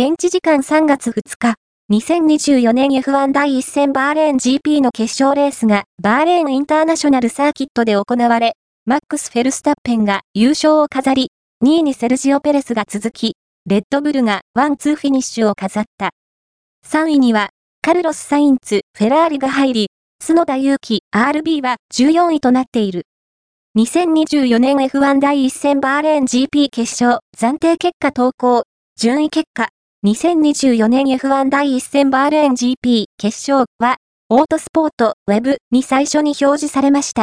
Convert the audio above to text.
現地時間3月2日、2024年 F1 第1戦バーレーン GP の決勝レースがバーレーンインターナショナルサーキットで行われ、マックス・フェルスタッペンが優勝を飾り、2位にセルジオ・ペレスが続き、レッドブルがワンツーフィニッシュを飾った。3位には、カルロス・サインツ、フェラーリが入り、角田祐希、RB は14位となっている。2024年 F1 第1戦バーレーン GP 決勝、暫定結果投稿、順位結果、2024年 F1 第1戦バーレーン GP 決勝は、オートスポートウェブに最初に表示されました。